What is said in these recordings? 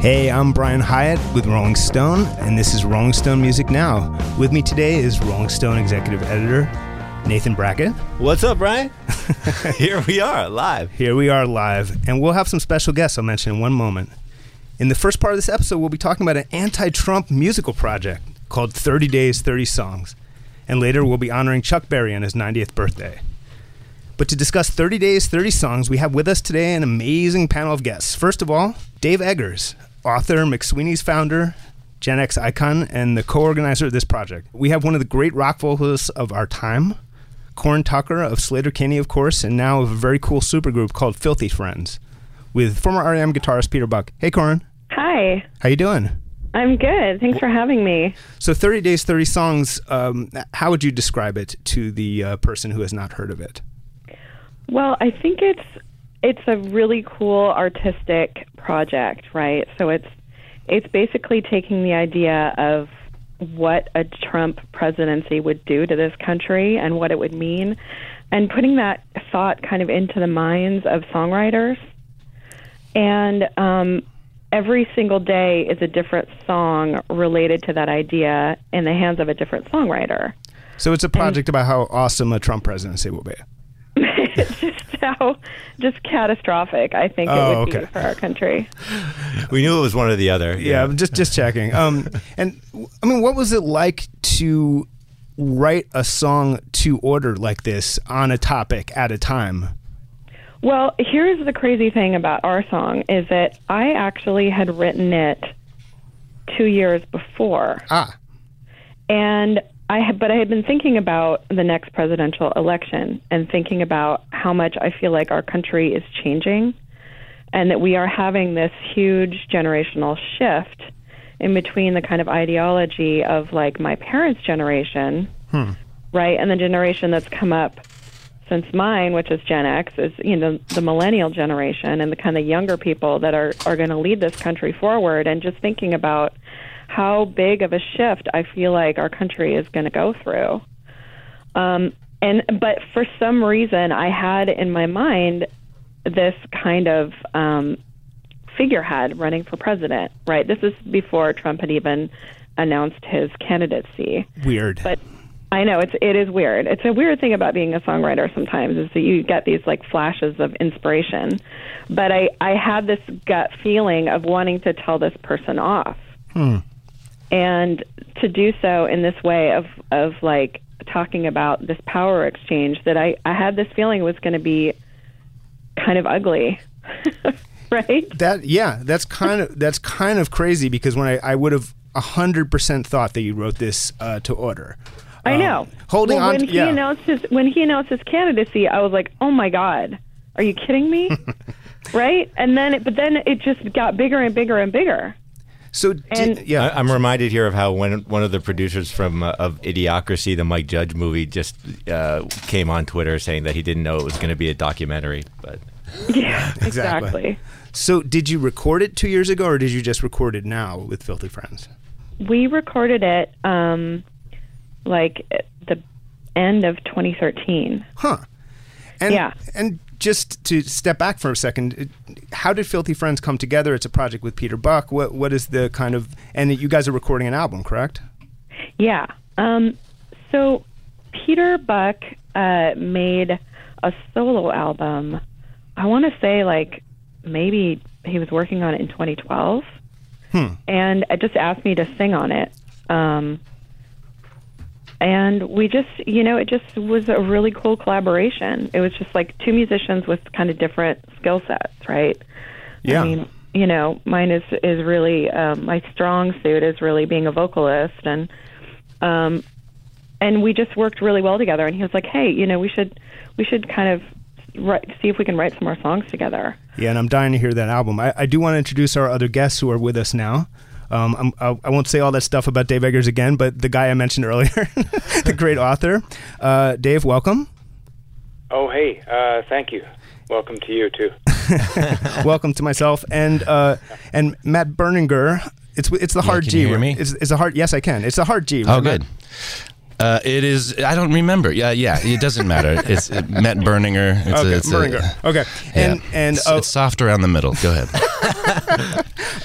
Hey, I'm Brian Hiatt with Rolling Stone, and this is Rolling Stone Music Now. With me today is Rolling Stone executive editor Nathan Brackett. What's up, Brian? Here we are, live. Here we are live, and we'll have some special guests I'll mention in one moment. In the first part of this episode, we'll be talking about an anti Trump musical project called 30 Days, 30 Songs. And later, we'll be honoring Chuck Berry on his 90th birthday. But to discuss 30 Days, 30 Songs, we have with us today an amazing panel of guests. First of all, Dave Eggers, author, McSweeney's founder, Gen X icon, and the co organizer of this project. We have one of the great rock vocalists of our time, Corin Tucker of Sleater-Kinney, of course, and now of a very cool supergroup called Filthy Friends, with former REM guitarist Peter Buck. Hey, Corin. Hi. How you doing? I'm good. Thanks for having me. So, 30 Days, 30 Songs, um, how would you describe it to the uh, person who has not heard of it? Well, I think it's it's a really cool artistic project, right? So it's it's basically taking the idea of what a Trump presidency would do to this country and what it would mean and putting that thought kind of into the minds of songwriters. And um, every single day is a different song related to that idea in the hands of a different songwriter. So it's a project and, about how awesome a Trump presidency will be. it's just how just catastrophic I think it oh, would okay. be for our country. We knew it was one or the other. Yeah, yeah just just checking. Um, and I mean, what was it like to write a song to order like this on a topic at a time? Well, here's the crazy thing about our song is that I actually had written it two years before. Ah. And I had, but I had been thinking about the next presidential election and thinking about how much I feel like our country is changing and that we are having this huge generational shift in between the kind of ideology of like my parents' generation, hmm. right, and the generation that's come up since mine, which is Gen X, is you know the millennial generation and the kind of younger people that are are going to lead this country forward, and just thinking about how big of a shift I feel like our country is going to go through. Um, and but for some reason, I had in my mind this kind of um, figurehead running for president. Right, this is before Trump had even announced his candidacy. Weird, but I know it's it is weird. It's a weird thing about being a songwriter sometimes is that you get these like flashes of inspiration. But I I had this gut feeling of wanting to tell this person off. Hmm and to do so in this way of of like talking about this power exchange that I I had this feeling was going to be kind of ugly. right? That yeah, that's kind of that's kind of crazy because when I, I would have hundred percent thought that you wrote this uh, to order. I know. Um, holding well, on. When to, he yeah. announced his when he announced his candidacy, I was like, "Oh my god, are you kidding me?" right? And then, it, but then it just got bigger and bigger and bigger. So and, did, yeah, I, am reminded here of how when one of the producers from uh, of Idiocracy, the Mike Judge movie, just uh, came on Twitter saying that he didn't know it was going to be a documentary. But yeah, exactly. exactly. So did you record it two years ago, or did you just record it now with Filthy Friends? We recorded it um, like the end of 2013. Huh. And, yeah. And just to step back for a second, how did Filthy Friends come together? It's a project with Peter Buck. What what is the kind of and you guys are recording an album, correct? Yeah. Um, so Peter Buck uh, made a solo album. I want to say like maybe he was working on it in 2012, hmm. and it just asked me to sing on it. Um, and we just you know it just was a really cool collaboration it was just like two musicians with kind of different skill sets right yeah i mean you know mine is is really um my strong suit is really being a vocalist and um and we just worked really well together and he was like hey you know we should we should kind of write, see if we can write some more songs together. Yeah, and I'm dying to hear that album. I, I do want to introduce our other guests who are with us now. Um, I'm, I, I won't say all that stuff about Dave Eggers again, but the guy I mentioned earlier, the great author, uh, Dave, welcome. Oh, hey, uh, thank you. Welcome to you too. welcome to myself and uh, and Matt Berninger. It's it's the hard can G. you hear me? It's, it's a hard. Yes, I can. It's a hard G. Oh, Matt. good. Uh, it is. I don't remember. Yeah, yeah. It doesn't matter. It's uh, Matt Berninger. It's Okay, a, it's a- Berninger. okay, yeah. and and it's, uh, it's soft around the middle. Go ahead.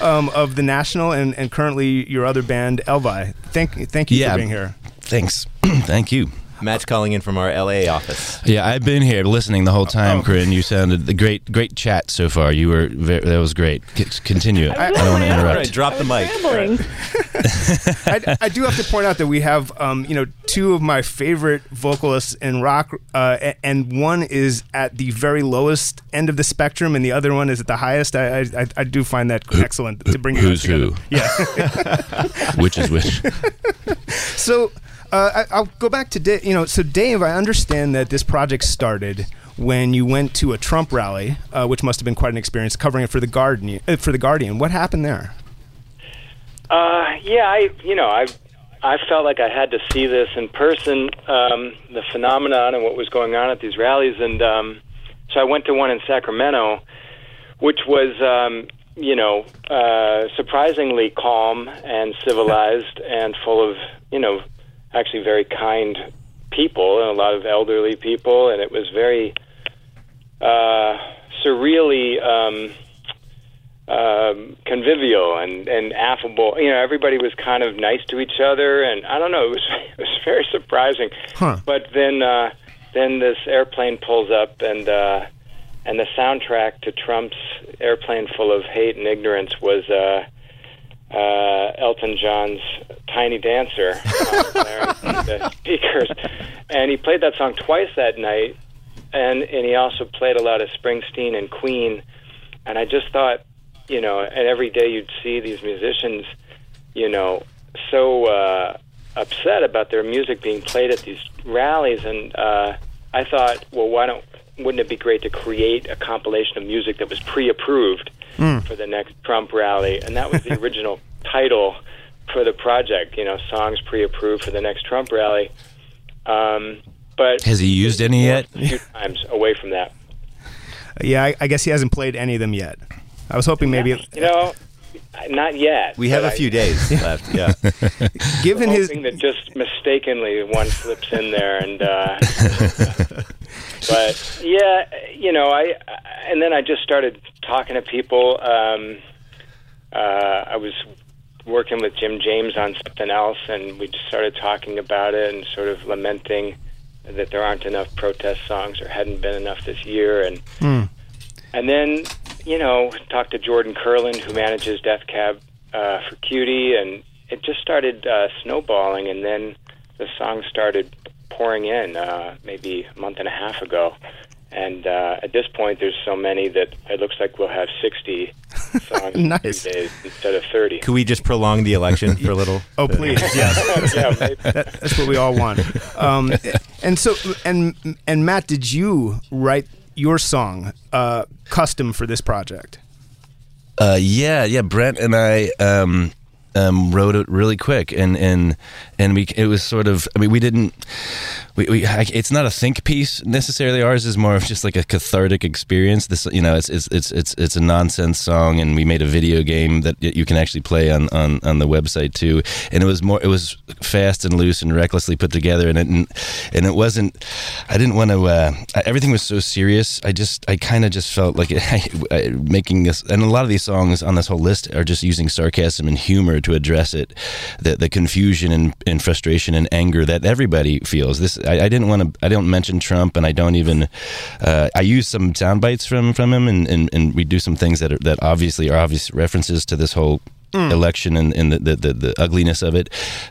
um, of the National and, and currently your other band, EL VY. Thank thank you Yeah. for being here. Thanks. Thank you. Matt's calling in from our LA office. Yeah, I've been here listening the whole time, Oh. Corin. You sounded the great, great chat so far. You were ve- that was great. C- continue. I, don't want to interrupt. right, drop the mic. I, I do have to point out that we have, um, you know, two of my favorite vocalists in rock, uh, and one is at the very lowest end of the spectrum, and the other one is at the highest. I, I, I- I do find that excellent to bring you guys who's who? Yeah. Which is which? So uh, I, I'll go back to Dave. You know, so Dave, I understand that this project started when you went to a Trump rally, uh, which must have been quite an experience, covering it for the Guardian. Uh, for the Guardian, what happened there? Uh, yeah, I, you know, I, I felt like I had to see this in person, um, the phenomenon and what was going on at these rallies, and um, so I went to one in Sacramento, which was, um, you know, uh, surprisingly calm and civilized and full of, you know, actually very kind people and a lot of elderly people, and it was very uh, surreally. Um, um, convivial and, and affable. You know, everybody was kind of nice to each other, and I don't know, it was it was very surprising. Huh. But then uh, then this airplane pulls up, and uh, and the soundtrack to Trump's "Airplane Full of Hate and Ignorance" was. Uh, uh, Elton John's "Tiny Dancer" uh, blaring the speakers, and he played that song twice that night, and and he also played a lot of Springsteen and Queen, and I just thought, you know, and every day you'd see these musicians, you know, so uh, upset about their music being played at these rallies, and uh, I thought, well, why don't wouldn't it be great to create a compilation of music that was pre-approved for the next Trump rally? And that was the original title for the project. You know, songs pre-approved for the next Trump rally. Um, but Has he used any yet? A few times away from that. Yeah, I, I guess he hasn't played any of them yet. I was hoping maybe, You know, not yet. We have a a I- few days left. Yeah. given his hoping that just mistakenly one slips in there and uh but yeah you know i and then i just started talking to people. Um uh i was working with jim james on something else and we just started talking about it and sort of lamenting that there aren't enough protest songs or hadn't been enough this year. And and then you know talked to Jordan Kurland who manages death cab uh, for cutie and it just started uh, snowballing. And then the song started pouring in uh, maybe a month and a half ago and uh, at this point there's so many that it looks like we'll have 60 songs in Nice. three days instead of 30 Could we just prolong the election for a little? oh please yes yeah, that, that's what we all want. Um, and so and and Matt, did you write your song uh, custom for this project? Uh, yeah, yeah. Brent and I um, um, wrote it really quick, and and and we it was sort of. I mean, we didn't. We, we I, it's not a think piece necessarily. Ours is more of just like a cathartic experience. This, you know, it's it's it's it's it's a nonsense song, and we made a video game that you can actually play on on on the website too. And it was more. It was fast and loose and recklessly put together, and it and, it wasn't. I didn't want to. Uh, everything was so serious. I just I kind of just felt like I, making this, and a lot of these songs on this whole list are just using sarcasm and humor to address it, the the confusion and, and frustration and anger that everybody feels. This I, I didn't want to. I don't mention Trump, and I don't even. Uh, I use some sound bites from from him, and, and, and we do some things that are, that obviously are obvious references to this whole election and, and the, the, the, the ugliness of it.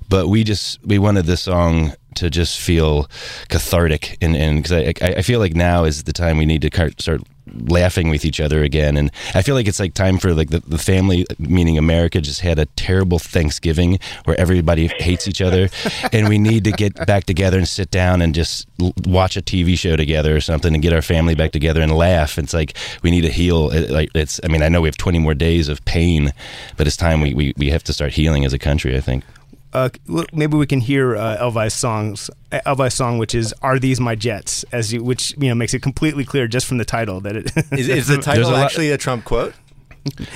But we just we wanted this song to just feel cathartic and and because I, I I feel like now is the time we need to start laughing with each other again. And I feel like it's like time for like the, the family meaning America just had a terrible Thanksgiving where everybody hates each other. And we need to get back together and sit down and just l- watch a TV show together or something and get our family back together and laugh. It's like we need to heal it, like it's I mean I know we have 20 more days of pain but it's time we, we, we have to start healing as a country I think Uh, maybe we can hear uh, EL VY's songs. uh, EL VY's song, which is "Are These My Jets?" As you, which you know makes it completely clear just from the title that it Is, is the title a lot- actually a Trump quote?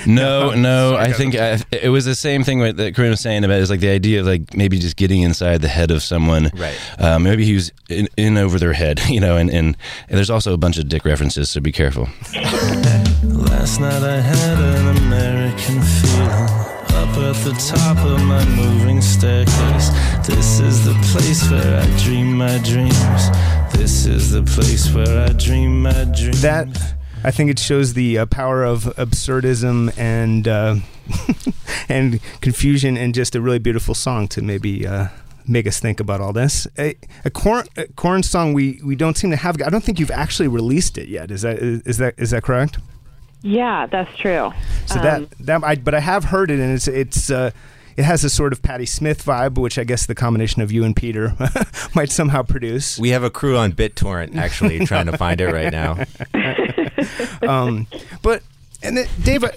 No, no. I think I, it was the same thing that Corin was saying about is like the idea of like maybe just getting inside the head of someone. Right. Um, maybe he was in, in over their head, you know. And, and and there's also a bunch of dick references, so be careful. Last night I had an American feeling up at the top of my moving staircase. This is the place where I dream my dreams. This is the place where I dream my dreams. that I think it shows the uh, power of absurdism and uh, and confusion in just a really beautiful song to maybe uh, make us think about all this. A, a Corin a Corin song we, we don't seem to have. I don't think you've actually released it yet. Is that is that is that correct? Yeah, that's true. So Um, that that I but I have heard it and it's it's. Uh, it has a sort of Patti Smith vibe, which I guess the combination of you and Peter might somehow produce. We have a crew on BitTorrent actually trying to find it right now. um, but and then, Dave, uh,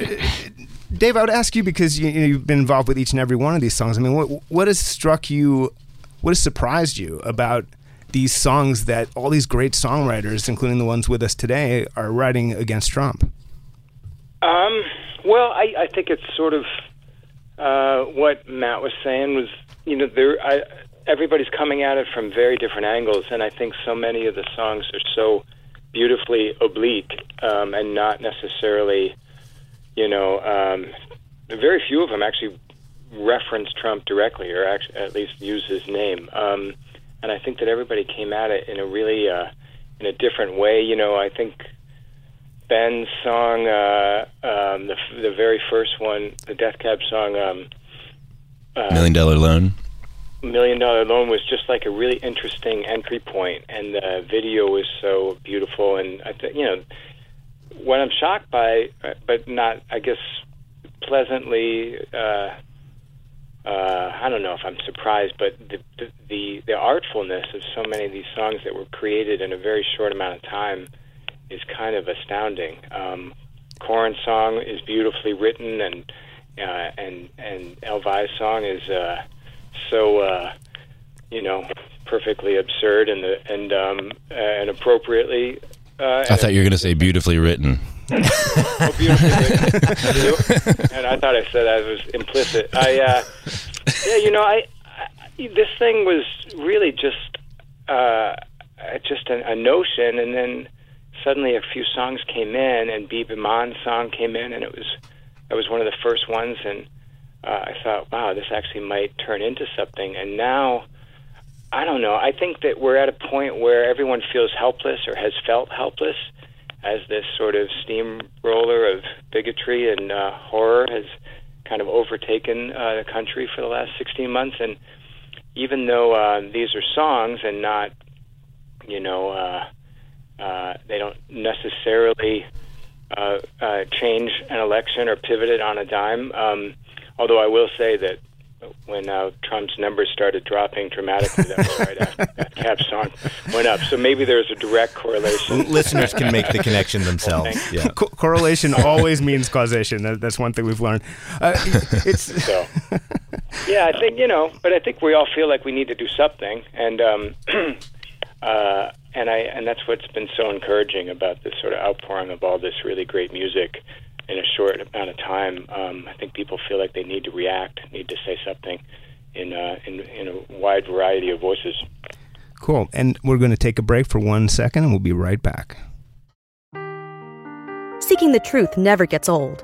Dave, I would ask you because you, you've been involved with each and every one of these songs. I mean, what what has struck you? What has surprised you about these songs that all these great songwriters, including the ones with us today, are writing against Trump? Um, well, I, I think it's sort of uh, what Matt was saying was, you know, there. I, everybody's coming at it from very different angles, and I think so many of the songs are so beautifully oblique um, and not necessarily, you know, um, very few of them actually reference Trump directly, or actually at least use his name. Um, and I think that everybody came at it in a really uh, in a different way. You know, I think Ben's song, uh, um, the the very first one, the Death Cab song, um, uh, Million Dollar Loan. Million Dollar Loan was just like a really interesting entry point, and the video was so beautiful. And I think you know what I'm shocked by, uh, but not, I guess, pleasantly. Uh, uh, I don't know if I'm surprised, but the, the the the artfulness of so many of these songs that were created in a very short amount of time is kind of astounding. Um, Corin's song is beautifully written, and uh, and and EL VY's song is uh, so uh, you know perfectly absurd and the, and um, uh, and appropriately. Uh, I thought you were going to say beautifully written. Oh, beautifully written. and I thought I said that was implicit. I, uh, yeah, you know, I, I this thing was really just, uh, just a, a notion, and then suddenly a few songs came in, and Aimee Mann's song came in, and it was, that was one of the first ones, and uh, I thought, wow, this actually might turn into something, and now. I don't know. I think that we're at a point where everyone feels helpless or has felt helpless as this sort of steamroller of bigotry and uh, horror has kind of overtaken uh, the country for the last 16 months. And even though uh, these are songs and not, you know, uh, uh, they don't necessarily uh, uh, change an election or pivot it on a dime. Um, although I will say that when uh, Trump's numbers started dropping dramatically, that was right after that Cab song went up. So maybe there's a direct correlation. Listeners can make the connection themselves. thank Yeah. Co- correlation always means causation. That, that's one thing we've learned. Uh, it's So, yeah, I think you know, but I think we all feel like we need to do something, and um, uh, and I and that's what's been so encouraging about this sort of outpouring of all this really great music in a short amount of time. Um, I think people feel like they need to react, need to say something in uh, in in a wide variety of voices. cool. And we're going to take a break for one second, and we'll be right back. Seeking the truth never gets old.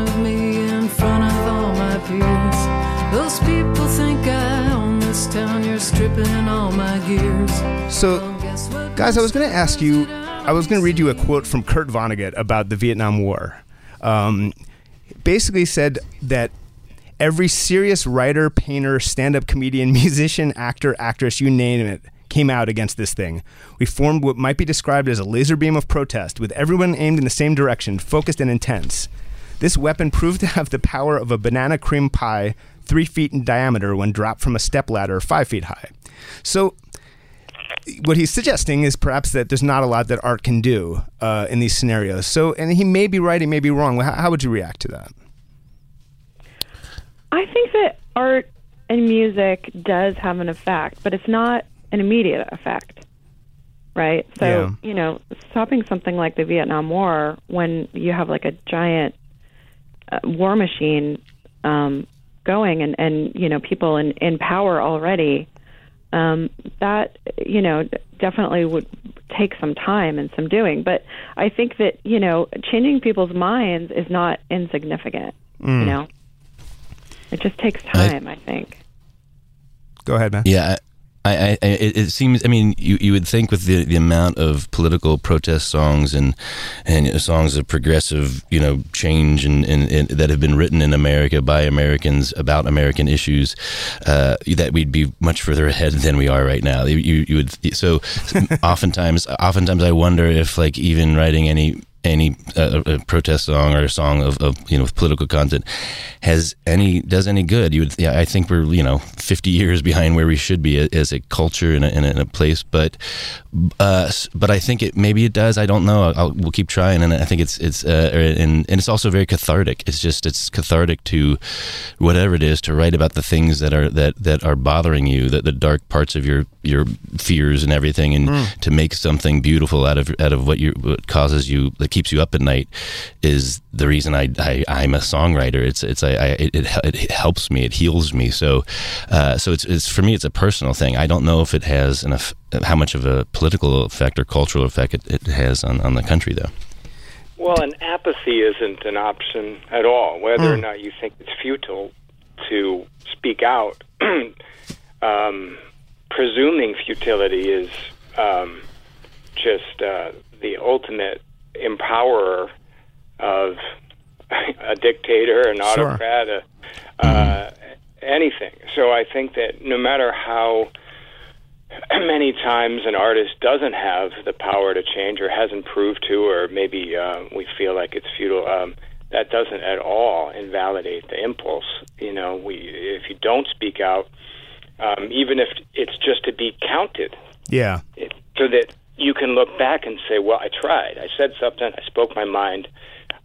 Stripping all my gears. So, Well, guess what? guys, I was going to ask you, I was going to read you a quote from Kurt Vonnegut about the Vietnam War. Um, basically said that every serious writer, painter, stand up comedian, musician, actor, actress, you name it, came out against this thing. We formed what might be described as a laser beam of protest, with everyone aimed in the same direction, focused and intense. This weapon proved to have the power of a banana cream pie, three feet in diameter, when dropped from a stepladder five feet high. So, what he's suggesting is perhaps that there's not a lot that art can do uh, in these scenarios. So, and he may be right, he may be wrong. How, how would you react to that? I think that art and music does have an effect, but it's not an immediate effect, right? So, Yeah. you know, stopping something like the Vietnam War when you have like a giant uh, war machine um, going and, and, you know, people in, in power already, um, that, you know, definitely would take some time and some doing. But I think that, you know, changing people's minds is not insignificant, you know? It just takes time, I think. Go ahead, man. Yeah, I, I, it, seems. I mean, you, you would think with the, the amount of political protest songs and and songs of progressive, you know, change and, and that have been written in America by Americans about American issues, uh, that we'd be much further ahead than we are right now. You you would so oftentimes oftentimes I wonder if like even writing any any uh, a protest song or a song of, of you know with political content has any does any good. You would yeah i think we're you know 50 years behind where we should be as a culture and a, and a place but uh, but i think it maybe it does. I don't know. I'll, we'll keep trying and i think it's it's uh, and and it's also very cathartic. It's just it's cathartic to whatever it is to write about the things that are that that are bothering you that the dark parts of your your fears and everything and to make something beautiful out of out of what you what causes you that keeps you up at night is the reason I, I I'm a songwriter. It's it's I, I it, it it helps me. It heals me. So uh, so it's it's for me it's a personal thing. I don't know if it has an how much of a political effect or cultural effect it, it has on, on the country though. Well, and apathy isn't an option at all. Whether or not you think it's futile to speak out, um, presuming futility is um, just uh, the ultimate empowerer of a dictator, an Sure. autocrat, a, uh, anything. So I think that no matter how many times an artist doesn't have the power to change or hasn't proved to, or maybe uh, we feel like it's futile. Um, that doesn't at all invalidate the impulse. You know, we if you don't speak out, um, even if it's just to be counted, Yeah. it, so that you can look back and say, "Well, I tried. I said something. I spoke my mind.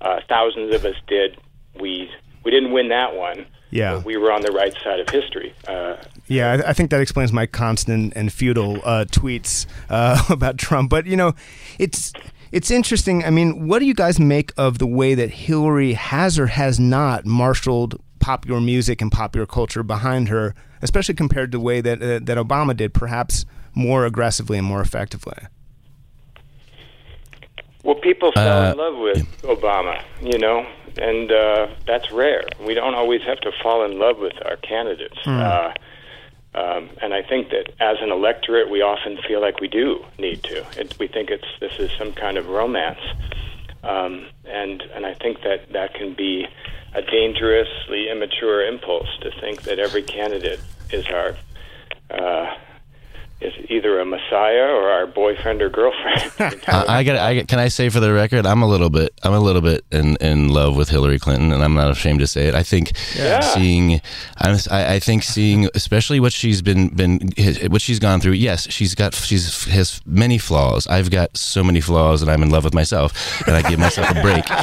Uh, thousands of us did. We we didn't win that one. Yeah. but we were on the right side of history." Uh, Yeah, I, I think that explains my constant and futile uh, tweets uh, about Trump. But you know, it's it's interesting. I mean, what do you guys make of the way that Hillary has or has not marshaled popular music and popular culture behind her, especially compared to the way that uh, that Obama did, perhaps more aggressively and more effectively? Well, people fell Uh, in love with Obama, you know, and uh, that's rare. We don't always have to fall in love with our candidates. Uh, um, and I think that as an electorate, we often feel like we do need to. It, we think it's this is some kind of romance, um, and and I think that that can be a dangerously immature impulse to think that every candidate is our uh, is either a messiah or our boyfriend or girlfriend. I, I got. I can I say for the record, I'm a little bit. I'm a little bit in, in love with Hillary Clinton, and I'm not ashamed to say it. I think Yeah. seeing, I'm, I, I think seeing, especially what she's been been what she's gone through. Yes, she's got she's has many flaws. I've got so many flaws, and I'm in love with myself, and I give myself a break.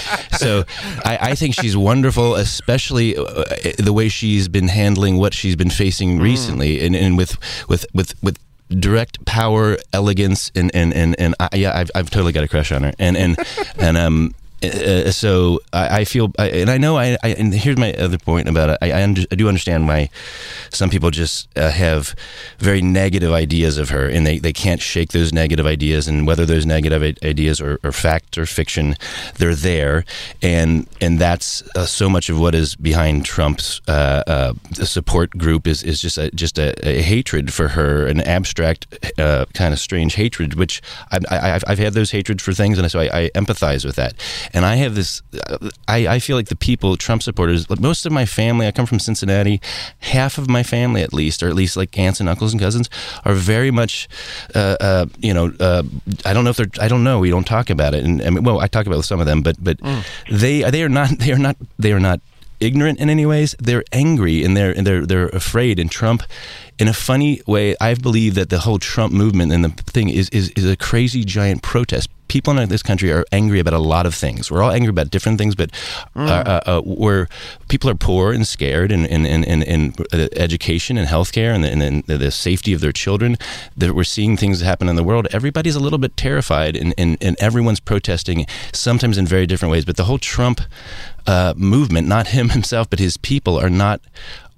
So I, I think she's wonderful, especially uh, the way she's been handling what she's been facing recently, and, and with with with with direct power, elegance, and and and, and I, yeah, I've, I've totally got a crush on her, and and and um. Uh, so I, I feel, I, and I know, I, I, and here's my other point about it. I, under, I do understand why some people just uh, have very negative ideas of her, and they, they can't shake those negative ideas. And whether those negative ideas are, are fact or fiction, they're there, and and that's uh, so much of what is behind Trump's uh, uh, support group is is just a, just a, a hatred for her, an abstract uh, kind of strange hatred, which I, I, I've, had those hatreds for things, and so I empathize with that. And I have this, I, I feel like the people, Trump supporters, like most of my family, I come from Cincinnati, half of my family at least, or at least like aunts and uncles and cousins, are very much, uh, uh, you know, uh, I don't know if they're, I don't know, we don't talk about it. And I mean, well, I talk about it with some of them, but, but they, they are not, they are not, they are not ignorant in any ways. They're angry and they're and they're they're afraid. And Trump, in a funny way, I believe that the whole Trump movement and the thing is is, is a crazy giant protest. People in this country are angry about a lot of things. We're all angry about different things, but uh, uh, uh, where people are poor and scared in in, in, in, in uh, education and healthcare and, the, and the, the safety of their children, that we're seeing things happen in the world. Everybody's a little bit terrified, and, and, and everyone's protesting, sometimes in very different ways. But the whole Trump uh, movement, not him himself, but his people, are not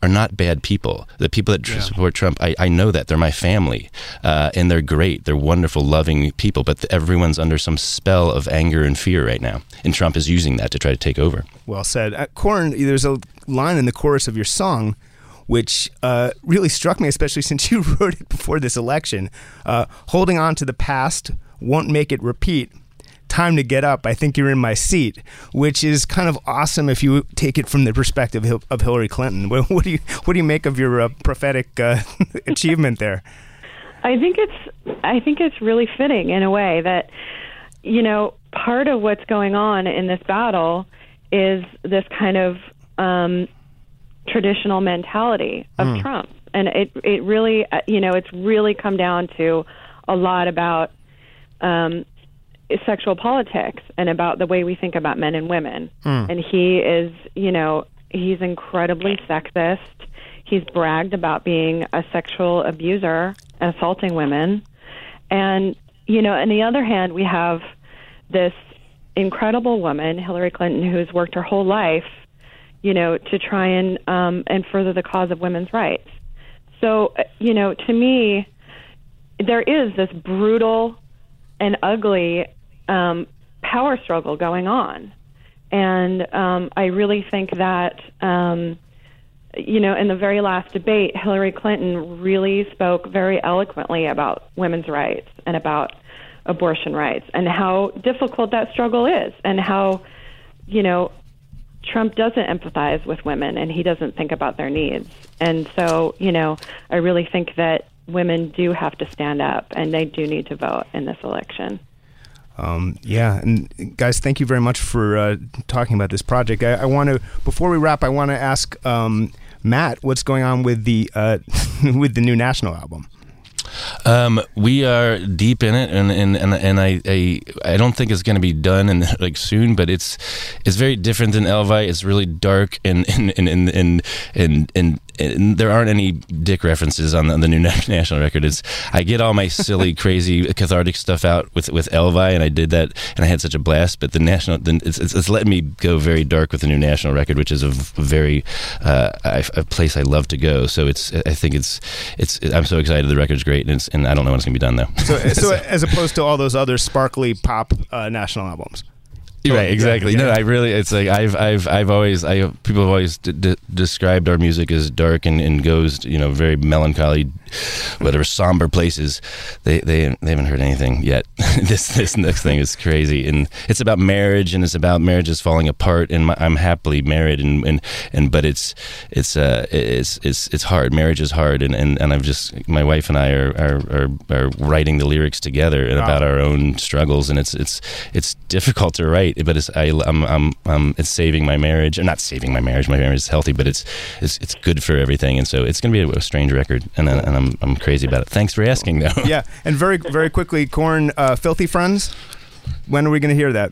are not bad people. The people that tr- support Trump, I, I know that they're my family, uh, and they're great. They're wonderful, loving people. But everyone's under some spell of anger and fear right now, and Trump is using that to try to take over. Well said. Uh, Corin, there's a line in the chorus of your song which uh, really struck me, especially since you wrote it before this election. Uh, Holding on to the past won't make it repeat. Time to get up. I think you're in my seat, which is kind of awesome if you take it from the perspective of Hillary Clinton. What, what do you what do you make of your uh, prophetic uh, achievement there? I think it's I think it's really fitting in a way that you know part of what's going on in this battle is this kind of um, traditional mentality of Trump, and it it really uh, you know it's really come down to a lot about um, sexual politics and about the way we think about men and women. And he is you know he's incredibly sexist. He's bragged about being a sexual abuser, and assaulting women. And, you know, on the other hand, we have this incredible woman, Hillary Clinton, who's worked her whole life, you know, to try and um, and further the cause of women's rights. So, uh, you know, to me, there is this brutal and ugly um, power struggle going on, and um, I really think that. Um, you know, in the very last debate, Hillary Clinton really spoke very eloquently about women's rights and about abortion rights and how difficult that struggle is and how, you know, Trump doesn't empathize with women and he doesn't think about their needs. And so, you know, I really think that women do have to stand up and they do need to vote in this election. Um, yeah, and guys, thank you very much for uh, talking about this project. I, I want to, before we wrap, I want to ask um, Matt what's going on with the uh, with the new national album. Um, we are deep in it, and and and, and I, I I don't think it's going to be done and like soon, but it's it's very different than EL VY. It's really dark and and and and and, and, and and there aren't any dick references on the, on the new national record. It's I get all my silly, crazy, cathartic stuff out with with EL VY, and I did that, and I had such a blast. But the national, then it's, it's, it's letting me go very dark with the new national record, which is a very uh, a place I love to go. So it's I think it's it's I'm so excited. The record's great, and it's and I don't know when it's gonna be done though. So, so as opposed to all those other sparkly pop uh, national albums. Right, exactly. Yeah. No, I really, it's like I've, I've, I've always, I people have always d- d- described our music as dark and, and goes, you know, very melancholy, whatever somber places. They, they, they haven't heard anything yet. this, this next thing is crazy, and it's about marriage, and it's about marriages falling apart. And my, I'm happily married, and, and, and but it's, it's, uh, it's, it's, it's hard. Marriage is hard, and, and, and I've just, my wife and I are, are, are, are writing the lyrics together and about our own struggles, and it's, it's, it's difficult to write but it's I, I'm, I'm, I'm, it's saving my marriage. Or not saving my marriage. My marriage is healthy, but it's it's, it's good for everything. And so it's going to be a, a strange record, and, I- and I'm, I'm crazy about it. Thanks for asking, though. Yeah, and very very quickly, Corin, uh, Filthy Friends. When are we going to hear that?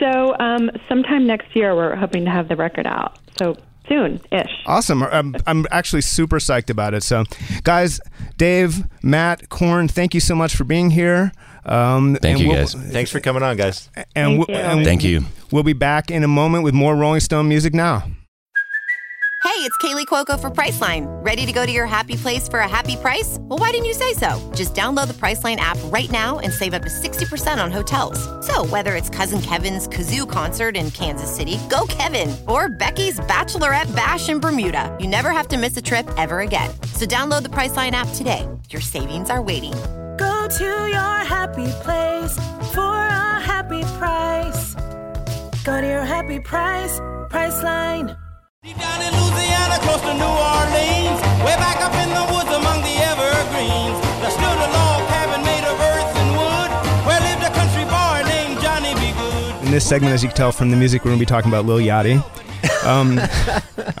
So, um, sometime next year, we're hoping to have the record out. So, soon ish. Awesome. I'm, I'm actually super psyched about it. So, guys, Dave, Matt, Corin, thank you so much for being here. Um, Thank you, we'll- guys. Thanks for coming on, guys. And, Thank we'll, you. and Thank you. We'll be back in a moment with more Rolling Stone music now. Hey, it's Kaley Cuoco for Priceline. Ready to go to your happy place for a happy price? Well, why didn't you say so? Just download the Priceline app right now and save up to 60% on hotels. So, whether it's Cousin Kevin's Kazoo concert in Kansas City, go Kevin, or Becky's Bachelorette Bash in Bermuda, you never have to miss a trip ever again. So, download the Priceline app today. Your savings are waiting. Go to your happy place for a happy price. Go to your happy price, Priceline. Deep down in Louisiana, close to New Orleans, way back up in the woods among the evergreens, there stood a log cabin made of earth and wood, where lived a country boy named Johnny B. Goode. In this segment, as you can tell from the music, we're going to be talking about Lil Yachty. Um,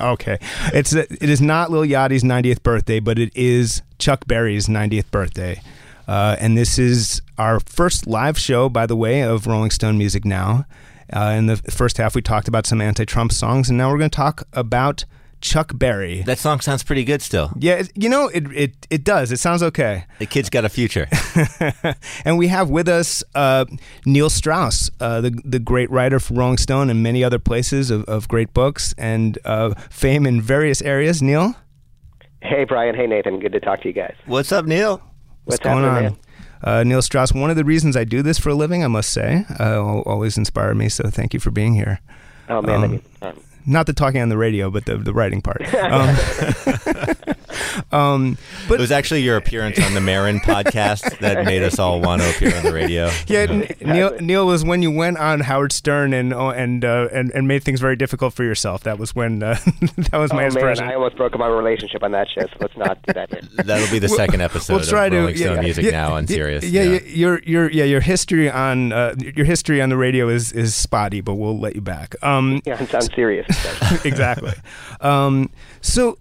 okay, it's it is not Lil Yachty's 90th birthday, but it is Chuck Berry's 90th birthday, uh, and this is our first live show, by the way, of Rolling Stone Music Now. Uh, in the first half, we talked about some anti-Trump songs, and now we're going to talk about Chuck Berry. That song sounds pretty good still. Yeah, it, you know, it, it it does. It sounds okay. The kid's got a future. and we have with us uh, Neil Strauss, uh, the the great writer for Rolling Stone and many other places of, of great books and uh, fame in various areas. Neil, Hey, Brian. Hey, Nathan. Good to talk to you guys. What's up, Neil? What's What's going on? Uh, Neil Strauss, one of the reasons I do this for a living, I must say, uh, always inspired me. So thank you for being here. Oh man, Um, um, Not the talking on the radio, but the the writing part. Um, um, but It was actually your appearance on the Maron podcast that made us all want to appear on the radio. Yeah, N- Neil. Neil was when you went on Howard Stern and oh, and uh, and and made things very difficult for yourself. That was when uh, that was oh my man. I almost broke up my relationship on that show. So let's not do that here. That'll be the second episode we'll try of to Rolling Stone yeah, Music yeah, now on yeah, Sirius. Yeah, yeah, your your yeah your history on uh, your history on the radio is is spotty, but we'll let you back. Um, Yeah, it sounds serious. exactly. Um, so,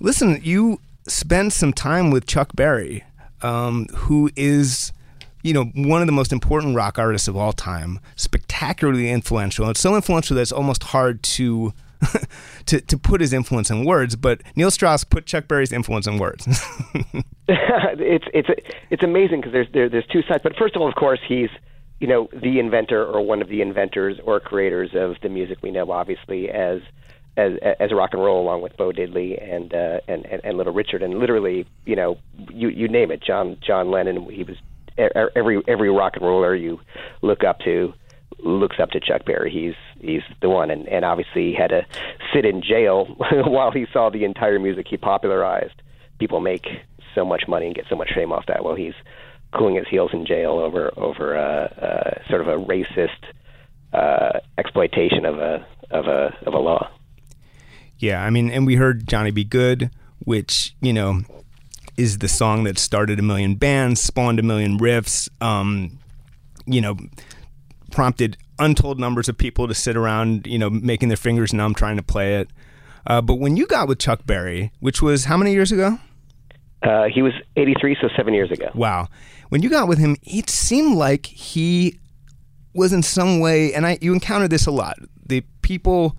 listen, you spend some time with Chuck Berry, um, who is, you know, one of the most important rock artists of all time, spectacularly influential. It's so influential that it's almost hard to. to, to put his influence in words, but Neil Strauss put Chuck Berry's influence in words. it's it's it's amazing because there's there, there's two sides. But first of all, of course, he's you know the inventor or one of the inventors or creators of the music we know, obviously as as as a rock and roll, along with Bo Diddley and uh, and, and and Little Richard, and literally you know you you name it, John John Lennon. He was every every rock and roller you look up to looks up to Chuck Berry. He's he's the one, and and obviously he had to sit in jail while he saw the entire music he popularized. People make so much money and get so much fame off that while he's cooling his heels in jail over over uh, uh, sort of a racist uh, exploitation of a of a of a law. Yeah, I mean, and we heard Johnny B. Goode, which, you know, is the song that started a million bands, spawned a million riffs, um, you know, prompted untold numbers of people to sit around, you know, making their fingers numb trying to play it. Uh, but when you got with Chuck Berry, which was how many years ago? Uh, he was 83, so seven years ago. Wow. When you got with him, it seemed like he was in some way, and I you encounter this a lot. The people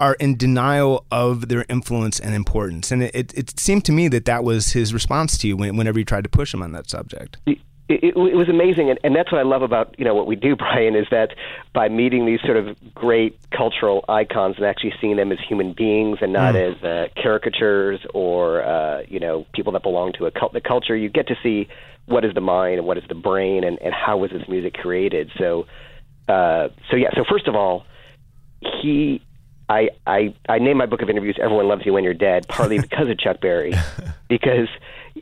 are in denial of their influence and importance, and it, it, it seemed to me that that was his response to you when, whenever you tried to push him on that subject. it, it, it was amazing, and, and that's what I love about you know what we do, Brian, is that by meeting these sort of great cultural icons and actually seeing them as human beings and not Mm. as uh, caricatures or uh, you know people that belong to a cult, the culture, you get to see what is the mind and what is the brain and, and how was this music created. So, uh, so yeah. So first of all, he I, I I named my book of interviews "Everyone Loves You When You're Dead" partly because of Chuck Berry, because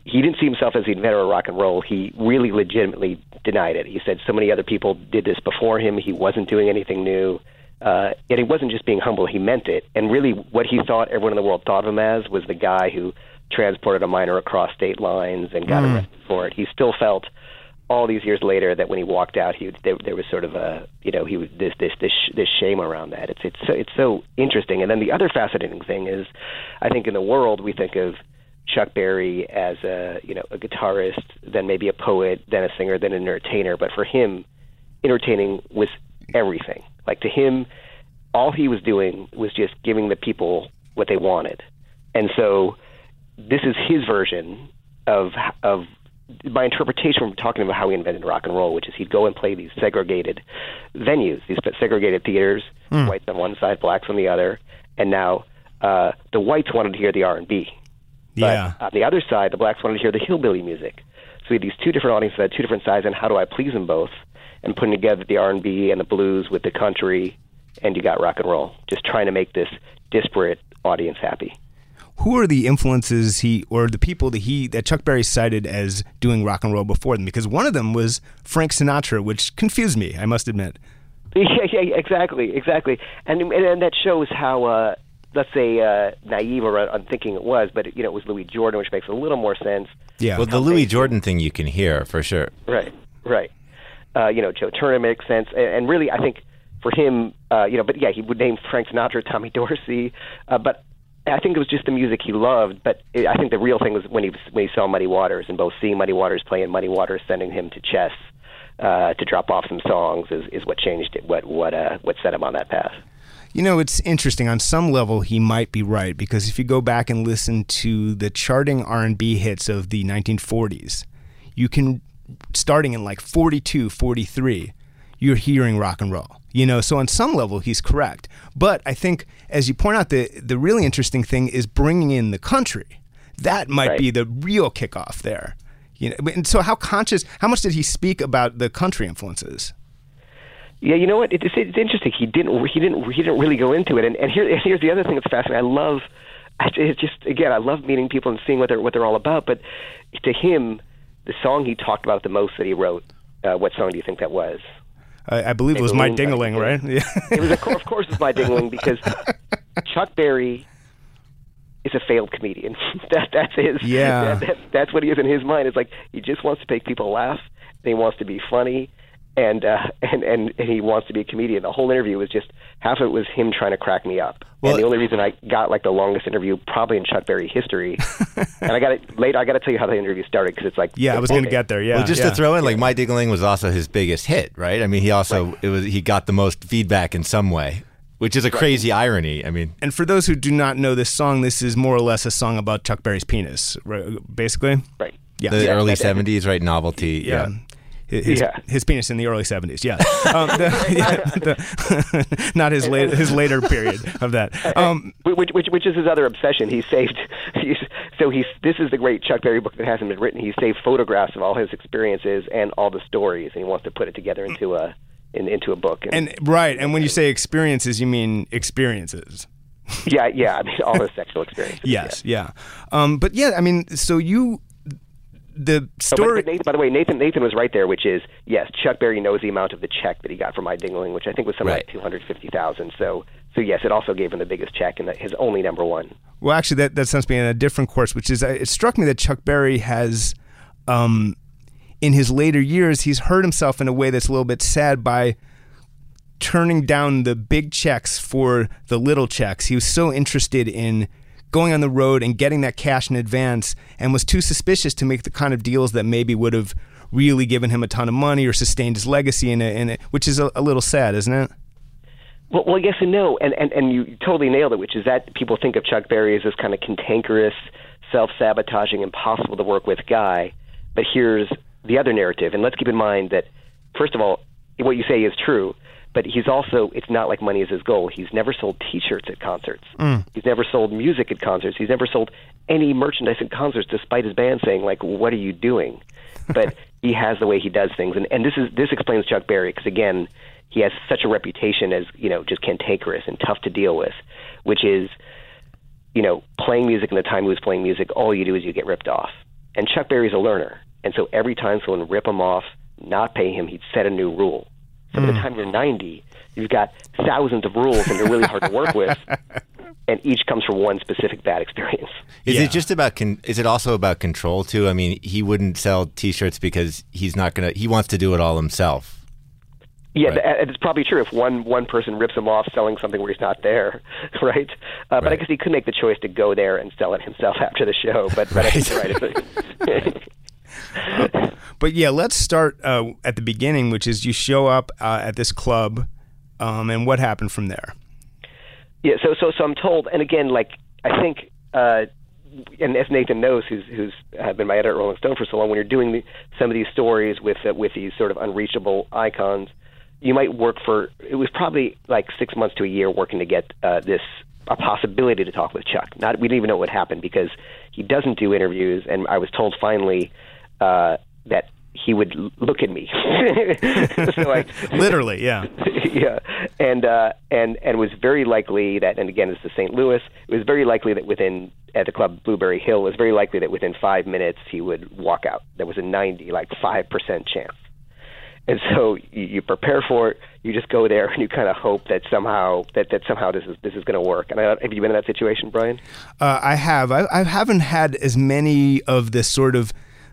he didn't see himself as the inventor of rock and roll. He really legitimately denied it. He said so many other people did this before him. He wasn't doing anything new. Uh, yet he wasn't just being humble; he meant it. And really, what he thought everyone in the world thought of him as was the guy who transported a minor across state lines and got Mm. arrested for it. He still felt all these years later that when he walked out, he there, there was sort of a you know he was this this this this shame around that. It's it's so, it's so interesting. And then the other fascinating thing is, I think in the world we think of Chuck Berry as a you know a guitarist, then maybe a poet, then a singer, then an entertainer. But for him, entertaining was everything. Like to him, all he was doing was just giving the people what they wanted. And so this is his version of of my interpretation from talking about how he invented rock and roll, which is he'd go and play these segregated venues, these segregated theaters, Hmm. whites on one side, blacks on the other, and now uh, the whites wanted to hear the R and B. Yeah. On the other side, the blacks wanted to hear the hillbilly music. So we had these two different audiences that had two different sides, and how do I please them both? And putting together the R and B and the blues with the country, and you got rock and roll. Just trying to make this disparate audience happy. Who are the influences he or the people that he that Chuck Berry cited as doing rock and roll before them? Because one of them was Frank Sinatra, which confused me. I must admit. Yeah, yeah, exactly, exactly, and and, and that shows how, uh, let's say, uh, naive or unthinking it was. But you know, it was Louis Jordan, which makes a little more sense. Yeah, Well, the Louis Jordan thing you can hear for sure. Right, right. Uh, you know, Joe Turner makes sense, and, and really, I think for him, uh, you know, but yeah, he would name Frank Sinatra, Tommy Dorsey, uh, but I think it was just the music he loved. But it, I think the real thing was when he when he saw Muddy Waters, and both seeing Muddy Waters play and Muddy Waters sending him to Chess uh, to drop off some songs is, is what changed it. What what uh, what set him on that path. You know, it's interesting. On some level, he might be right because if you go back and listen to the charting R&B hits of the 1940s, you can starting in like 42, 43, you're hearing rock and roll. You know, so on some level he's correct. But I think as you point out the the really interesting thing is bringing in the country. That might Right. be the real kickoff there. You know, and so how conscious how much did he speak about the country influences? Yeah, you know what? It's, it's interesting. He didn't. He didn't. He didn't really go into it. And, and here, here's the other thing that's fascinating. I love. It's just again, I love meeting people and seeing what they're what they're all about. But to him, the song he talked about the most that he wrote. Uh, what song do you think that was? I, I believe it was my Ding-a-ling, dingling, right? Yeah. It was of course, of course, it's my dingling because Chuck Berry is a failed comedian. that that's his. Yeah. That, that, that's what he is in his mind. It's like he just wants to make people laugh. And he wants to be funny, and uh, and and and he wants to be a comedian. The whole interview was just half of it was him trying to crack me up. and the only reason I got like the longest interview probably in Chuck Berry history, and I got it later. I got to tell you how the interview started because it's like Yeah, I was going to get there. Yeah. well, just yeah. to throw in, like My Diggling was also his biggest hit, right? I mean, he also it was he got the most feedback in some way, which is a crazy irony. I mean, And for those who do not know this song, this is more or less a song about Chuck Berry's penis, right, basically. Right. Yeah. the Yeah, early that- that- '70s, right? Novelty. Yeah. Yeah. His, Yeah. his penis in the early 70s, yeah. Um, the- yeah, the- not his, la- his later period of that. Um, which, which which is his other obsession. He saved. He's, so he's this is the great Chuck Berry book that hasn't been written. He saved photographs of all his experiences and all the stories, and he wants to put it together into a in, into a book. and right, and when you say experiences, you mean experiences. yeah, yeah, I mean all his sexual experiences. Yes, yeah. Um, but yeah, I mean, so you, the Oh, but- story. but Nathan, by the way, Nathan Nathan was right there, which is yes, Chuck Berry knows the amount of the check that he got from my dingling, which I think was something like two hundred fifty thousand. So so yes, it also gave him the biggest check and the, his only number one. Well, actually, that that sends me in a different course, which is uh, it struck me that Chuck Berry has, um, in his later years, he's hurt himself in a way that's a little bit sad by turning down the big checks for the little checks. He was so interested in going on the road and getting that cash in advance, and was too suspicious to make the kind of deals that maybe would have really given him a ton of money or sustained his legacy in it, in it which is a, a little sad, isn't it? Well, well, yes and no, and, and and you totally nailed it, which is that people think of Chuck Berry as this kind of cantankerous, self-sabotaging, impossible to work with guy. But here's the other narrative, and let's keep in mind that first of all, what you say is true, but he's also it's not like money is his goal. He's never sold T-shirts at concerts. Mm. He's never sold music at concerts. He's never sold any merchandise at concerts, despite his band saying like, "What are you doing?" But he has the way he does things, and and this is this explains Chuck Berry because again, he has such a reputation as you know just cantankerous and tough to deal with, which is you know playing music in the time he was playing music. All you do is you get ripped off, and Chuck Berry's a learner, and so every time someone rip him off, not pay him, he'd set a new rule. So by the time you're 90, you've got thousands of rules and they're really hard to work with, and each comes from one specific bad experience. Is it just about? Con- is it also about control too? I mean, he wouldn't sell T-shirts because he's not gonna. He wants to do it all himself. Yeah, th- it's probably true if one one person rips him off selling something where he's not there, right? Uh, But I guess he could make the choice to go there and sell it himself after the show. But, but I think you're right. But yeah, let's start uh, at the beginning, which is you show up uh, at this club, um, and what happened from there? Yeah, so so so I'm told, and again, like I think uh, and as Nathan knows, who's who's uh, been my editor at Rolling Stone for so long, when you're doing the, some of these stories with uh, with these sort of unreachable icons, you might work for. It was probably like six months to a year working to get uh, this a possibility to talk with Chuck. Not we didn't even know what happened because he doesn't do interviews, and I was told finally uh, that he would look at me. so I, Literally, yeah. yeah, and uh, and and was very likely that, and again, it's the St. Louis. It was very likely that within at the club Blueberry Hill, it was very likely that within five minutes he would walk out. There was a ninety, like five percent chance. And so you, you prepare for it. You just go there and you kind of hope that somehow that, that somehow this is this is going to work. And I, have you been in that situation, Brian? Uh, I have. I, I haven't had as many of this sort of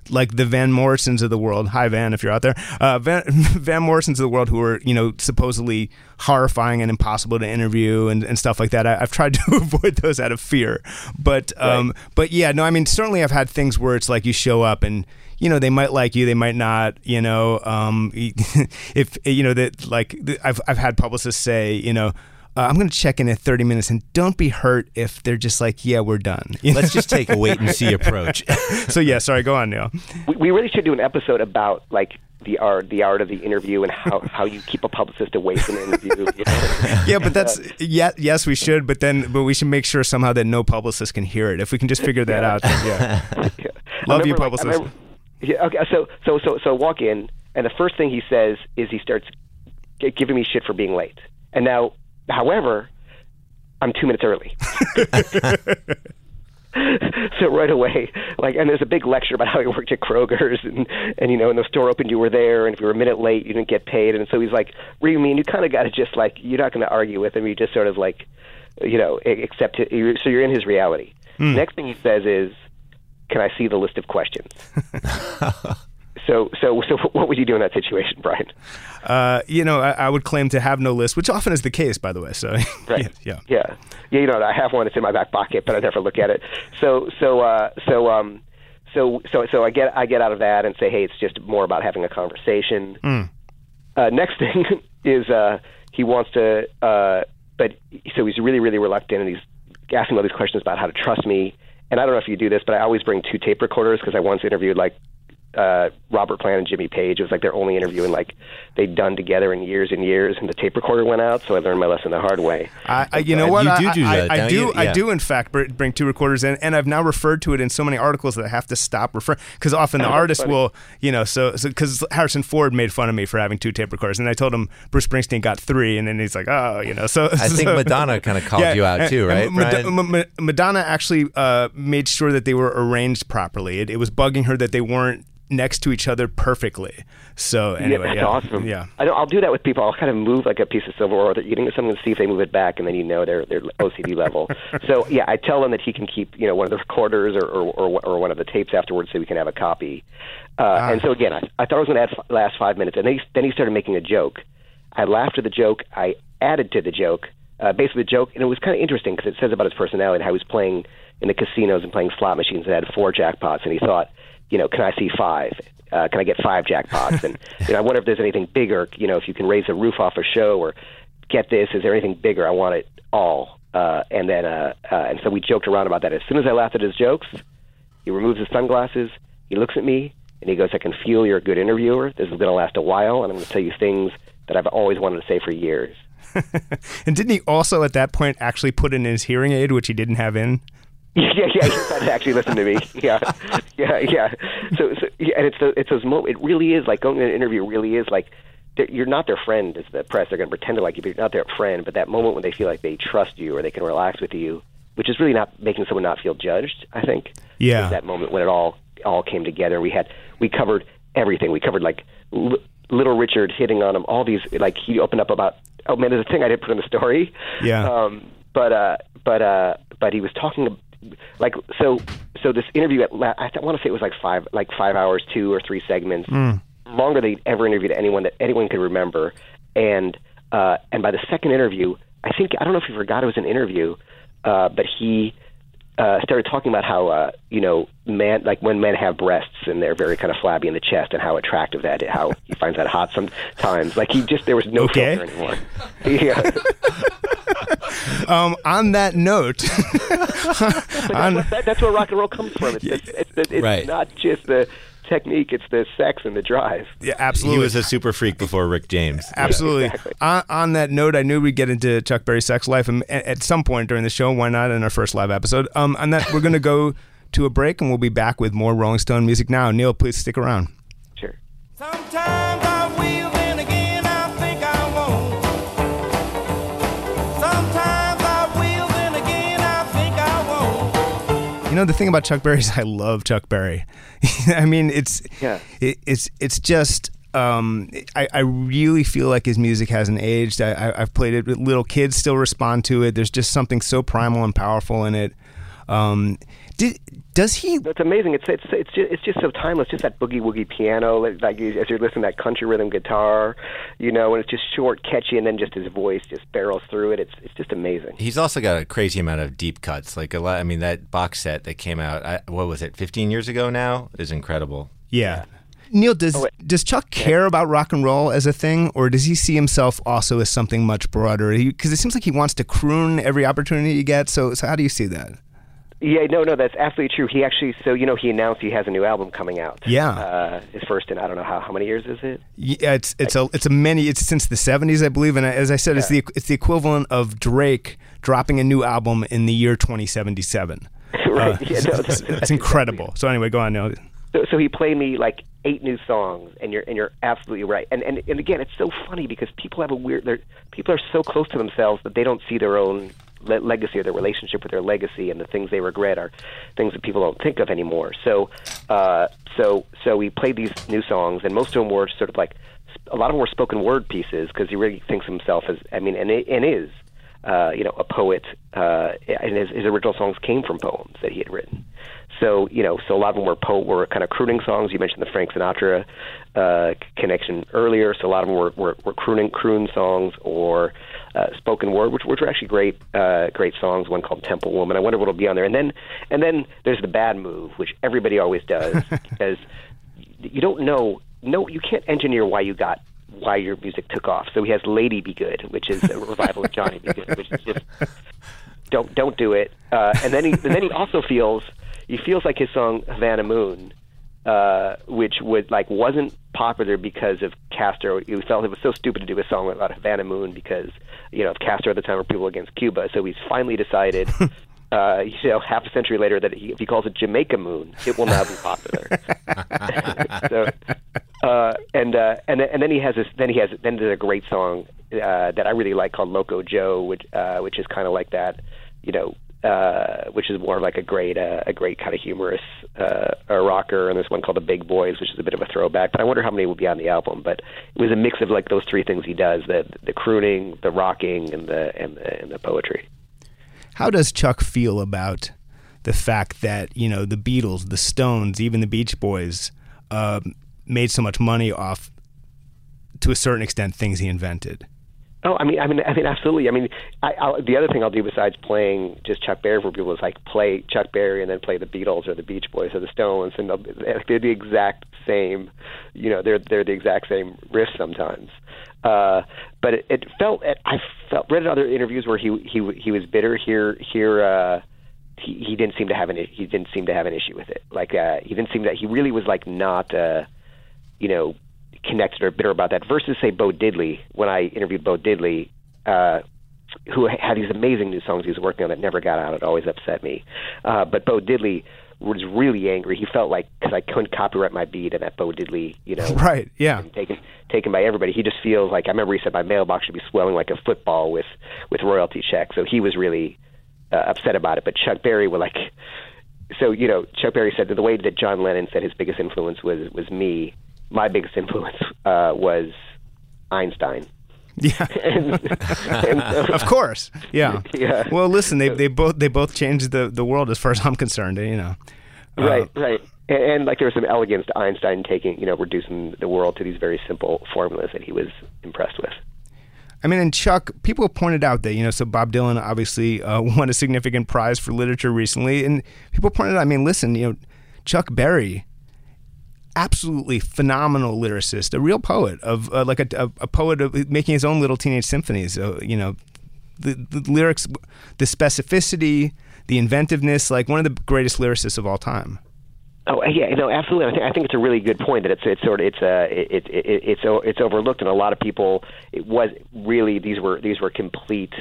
like the Van Morrisons of the world. Hi, Van, if you're out there. Uh, Van, Van Morrisons of the world who are, you know, supposedly horrifying and impossible to interview and, and stuff like that. I, I've tried to avoid those out of fear. But, um, but yeah, no, I mean, certainly I've had things where it's like you show up and, you know, they might like you, they might not, you know, um, if, you know, that like I've, I've had publicists say, you know, uh, I'm going to check in at 30 minutes and don't be hurt if they're just like, yeah, we're done. You Let's just take a wait and see approach. so yeah, sorry, go on, Neil. We, we really should do an episode about like the art the art of the interview and how, how you keep a publicist away from an interview. You know? Yeah, but that's yeah, yes, we should, but then but we should make sure somehow that no publicist can hear it. If we can just figure that out, then yeah. I Love you, remember, like, I publicist. remember- yeah, okay, so so so so walk in, and the first thing he says is he starts giving me shit for being late. And now, however, I'm two minutes early. so right away, like, and there's a big lecture about how he worked at Kroger's, and and you know, when the store opened, you were there, and if you were a minute late, you didn't get paid, and so he's like, "What do you mean?" You kind of got to just like, you're not going to argue with him. You just sort of like, you know, accept it. You- So you're in his reality. Hmm. Next thing he says is, "Can I see the list of questions?" so so so what would you do in that situation, Brian? Uh, you know, I, I would claim to have no list, which often is the case, by the way. So Right. yeah, Yeah. Yeah, you know, I have one it's in my back pocket, but I never look at it. So so uh so um so so so I get I get out of that and say, hey, it's just more about having a conversation. Mm. Uh next thing is uh he wants to uh but so he's really, really reluctant and he's asking all these questions about how to trust me. And I don't know if you do this, but I always bring two tape recorders because I once interviewed like uh, Robert Plant and Jimmy Page. It was like their only interview, and like they'd done together in years and years, and the tape recorder went out, so I learned my lesson the hard way. I, I, you know Uh, what? you I- do do I, that, I, don't do. you? I Yeah. do. In fact, bring two recorders, in, and I've now referred to it in so many articles that I have to stop referring because often the artist funny. will, you know, so because Harrison Ford made fun of me for having two tape recorders, and I told him Bruce Springsteen got three, and then he's like, oh, you know, so I think Madonna kind of called you out and- too, right? and Mad- Brian? M- M- Madonna actually uh, made sure that they were arranged properly. It, it was bugging her that they weren't next to each other perfectly. So anyway, yeah, yeah, that's awesome. Yeah. I don't, I'll do that with people. I'll kind of move like a piece of silverware or they're eating something to see if they move it back, and then you know their their OCD level. so yeah, I tell them that he can keep you know one of the recorders or or, or, or one of the tapes afterwards, so we can have a copy. Uh, And so again, I, I thought I was going to add last five minutes, and then he, then he started making a joke. I laughed at the joke. I added to the joke, uh, basically the joke, and it was kind of interesting because it says about his personality and how he was playing in the casinos and playing slot machines that had four jackpots, and he thought, you know, can I see five? Uh, can I get five jackpots? And you know, I wonder if there's anything bigger. You know, if you can raise the roof off a show or get this, is there anything bigger? I want it all. Uh, and then, uh, uh, and so we joked around about that. As soon as I laughed at his jokes, he removes his sunglasses. He looks at me and he goes, "I can feel you're a good interviewer. This is going to last a while, and I'm going to tell you things that I've always wanted to say for years." And didn't he also at that point actually put in his hearing aid, which he didn't have in? yeah, yeah, he decided to actually listen to me. Yeah, yeah, yeah. So, so yeah, and it's the, it's those moments. It really is like going to an interview. Really is like you're not their friend as the press. They're going to pretend to like you, but you're not their friend. But that moment when they feel like they trust you or they can relax with you, which is really not making someone not feel judged. I think. Yeah. That moment when it all all came together. We had we covered everything. We covered like L- Little Richard hitting on him. All these like he opened up about. Oh man, there's a thing I didn't put in the story. Yeah. Um, but uh, but uh, but he was talking like so. So this interview at la- I want to say it was like five like five hours, two or three segments, mm. longer than ever interviewed anyone that anyone could remember. And uh, and by the second interview, I think I don't know if he forgot it was an interview, uh, but he uh, started talking about how uh, you know man like when men have breasts and they're very kind of flabby in the chest and how attractive that how he finds that hot sometimes. Like he just there was no Okay. filter anymore. Yeah. um, on that note, on- But that, that's where rock and roll comes from. It's, it's, it's, it's, it's Right. not just the technique; it's the sex and the drive. yeah, absolutely. He was a super freak before Rick James. Absolutely. on, on that note, I knew we'd get into Chuck Berry's sex life and at some point during the show. Why not in our first live episode? Um, on that, we're going to go to a break and we'll be back with more Rolling Stone music now. Neil, please stick around. Sure. Sometimes I You know the thing about Chuck Berry is I love Chuck Berry. I mean, it's Yeah. it, it's it's just. Um, I, I really feel like his music hasn't aged. I, I, I've played it. with Little kids still respond to it. There's just something so primal and powerful in it. Um, did does he? It's amazing. It's it's it's just, it's just so timeless. Just that boogie woogie piano, like, like as you're listening to that country rhythm guitar, you know, and it's just short, catchy, and then just his voice just barrels through it. It's it's just amazing. He's also got a crazy amount of deep cuts. Like a lot. I mean, that box set that came out. I, what was it? 15 years ago now is incredible. Yeah. Neil, does Oh, does Chuck care about rock and roll as a thing, or does he see himself also as something much broader? Because it seems like he wants to croon every opportunity he gets. So, so how do you see that? Yeah, no, no, that's absolutely true. He actually, so you know, he announced he has a new album coming out. Yeah. uh, his first in I don't know how how many years is it? Yeah, it's it's a it's a many. It's since the seventies, I believe, and as I said, it's the it's the equivalent of Drake dropping a new album in the year twenty seventy seven. right. yeah, no, that's, It's incredible. So anyway, go on, Neil. So, so he played me like eight new songs, and you're and you're absolutely right. And and and again, it's so funny because people have a weird. They're, people are so close to themselves that they don't see their own le- legacy or their relationship with their legacy, and the things they regret are things that people don't think of anymore. So, uh, so so we played these new songs, and most of them were sort of like a lot of them were spoken word pieces because he really thinks himself as I mean, and and is. Uh, you know, a poet, uh, and his, his original songs came from poems that he had written. So you know, so a lot of them were po- were kind of crooning songs. You mentioned the Frank Sinatra uh, connection earlier. So a lot of them were were, were crooning croon songs or uh, spoken word, which which were actually great uh, great songs. One called Temple Woman. I wonder what'll be on there. And then and then there's the bad move, which everybody always does because you don't know. No, you can't engineer why you got why your music took off. So he has Lady B. Goode, which is a revival of Johnny B. Goode, which is just don't don't do it. Uh, and then he and then he also feels he feels like his song Havana Moon, uh, which would like wasn't popular because of Castro. He felt it was so stupid to do a song about Havana Moon because you know Castro at the time were people against Cuba. So he's finally decided. Uh, you know, half a century later, that he, if he calls it Jamaica Moon, it will not be popular. so, uh, and uh, and and then he has this. Then he has then there's a great song uh, that I really like called Loco Joe, which uh, which is kind of like that, you know, uh, which is more of like a great uh, a great kind of humorous uh, rocker. And there's one called The Big Boys, which is a bit of a throwback. But I wonder how many will be on the album. But it was a mix of like those three things he does: the the crooning, the rocking, and the and the, and the poetry. How does Chuck feel about the fact that you know the Beatles, the Stones, even the Beach Boys um, made so much money off, to a certain extent, things he invented? Oh, I mean, I mean, I mean, absolutely. I mean, I, I'll, the other thing I'll do besides playing just Chuck Berry for people is like play Chuck Berry and then play the Beatles or the Beach Boys or the Stones, and they're the exact same. You know, they're they're the exact same riff sometimes. Uh, but it, it felt I felt read in other interviews where he he he was bitter. Here here. Uh, he, he didn't seem to have an he didn't seem to have an issue with it. Like uh, he didn't seem that he really was like not uh, you know connected or bitter about that. Versus say Bo Diddley when I interviewed Bo Diddley, uh, who had these amazing new songs he was working on that never got out. It always upset me. Uh, but Bo Diddley was really angry. He felt like because I couldn't copyright my beat and that Bo Diddley, you know, Right. Yeah. taken taken by everybody. He just feels like I remember he said my mailbox should be swelling like a football with with royalty checks. So he was really uh, upset about it. But Chuck Berry were like, so you know, Chuck Berry said that the way that John Lennon said his biggest influence was was me. My biggest influence uh, was Einstein. Yeah. and, and so- of course. Yeah. Yeah. Well, listen, they they both they both changed the the world as far as I'm concerned. You know. Uh, right, right. And, and like there was some elegance to Einstein taking, you know, reducing the world to these very simple formulas that he was impressed with. I mean, and Chuck, people pointed out that, you know, so Bob Dylan obviously uh, won a significant prize for literature recently. And people pointed out, I mean, listen, you know, Chuck Berry, absolutely phenomenal lyricist, a real poet of uh, like a, a, a poet of making his own little teenage symphonies, uh, you know, the, the lyrics, the specificity, the inventiveness. Like one of the greatest lyricists of all time. Oh yeah, no, absolutely. I think, I think it's a really good point that it's it's sort of it's uh, it, it, it, it's it's overlooked, and a lot of people it was really these were these were complete,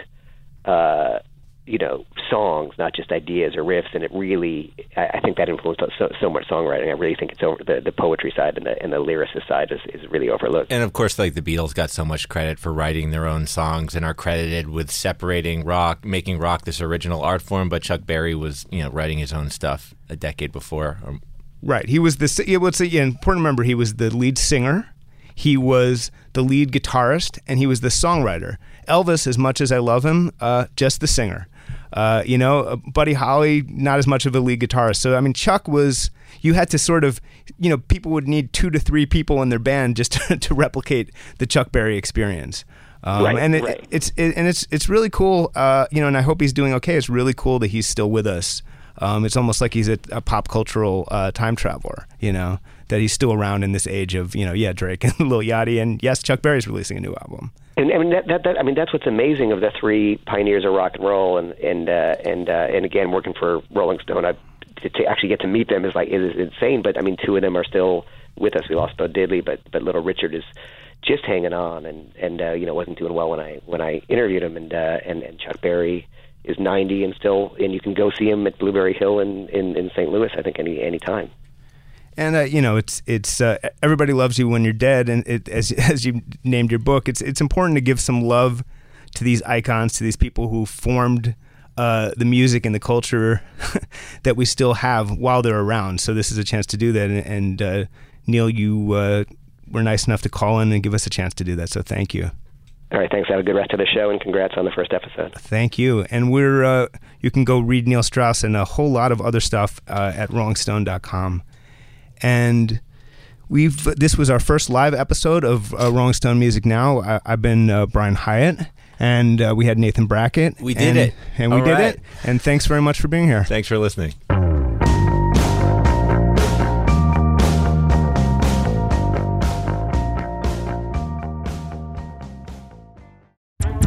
uh, you know, songs, not just ideas or riffs, and it really I, I think that influenced so, so much songwriting. I really think it's over the the poetry side and the and the lyricist side is, is really overlooked. And of course, like the Beatles got so much credit for writing their own songs and are credited with separating rock, making rock this original art form. But Chuck Berry was, you know, writing his own stuff a decade before. Right. He was the. si- Yeah, what's yeah, important to remember? He was the lead singer. He was the lead guitarist, and he was the songwriter. Elvis, as much as I love him, uh, just the singer. Uh, you know, uh, Buddy Holly, not as much of a lead guitarist. So I mean, Chuck was. You had to sort of, you know, people would need two to three people in their band just to, to replicate the Chuck Berry experience. Um, Right, and it, right. it's it, and it's it's really cool. Uh, you know, and I hope he's doing okay. It's really cool that he's still with us. Um, it's almost like he's a, a pop cultural uh, time traveler. You know, that he's still around in this age of you know, yeah, Drake and Lil Yachty, and yes, Chuck Berry's releasing a new album. And I mean that, that, that I mean that's what's amazing of the three pioneers of rock and roll, and and uh, and uh, and again working for Rolling Stone, I to, to actually get to meet them is like is insane. But I mean, two of them are still with us. We lost Bo Diddley, but but Little Richard is just hanging on, and and uh, you know wasn't doing well when I when I interviewed him, and uh, and and Chuck Berry is 90 and still, and you can go see him at Blueberry Hill in in, in St. Louis. I think any any time. And uh, you know, it's it's uh, everybody loves you when you're dead, and it, as as you named your book, it's it's important to give some love to these icons, to these people who formed uh, the music and the culture that we still have while they're around. So this is a chance to do that. And, and uh, Neil, you uh, were nice enough to call in and give us a chance to do that. So thank you. All right, thanks. Have a good rest of the show, and congrats on the first episode. Thank you. And we're uh, you can go read Neil Strauss and a whole lot of other stuff uh, at rollingstone.com. And we've this was our first live episode of uh, Rolling Stone Music Now. I, I've been uh, Brian Hiatt, and uh, we had Nathan Brackett. We did and, it. and we All did right. it. And thanks very much for being here. Thanks for listening.